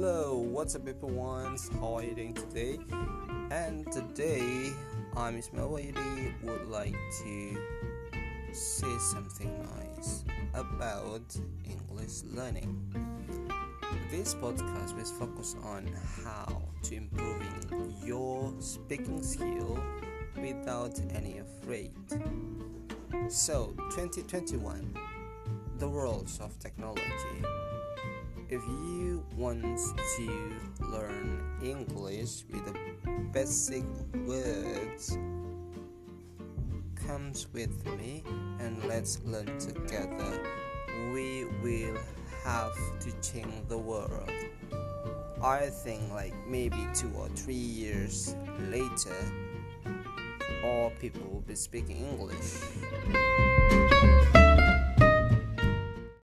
what's up, everyone? How are you doing today? And today, I'm Ismail Wahidi would like to say something nice about English learning. This podcast will focus on how to improving your speaking skill without any afraid. So, 2021, the world of technology if you want to learn English with the basic words, comes with me and let's learn together. We will have to change the world. I think like maybe two or three years later, all people will be speaking English.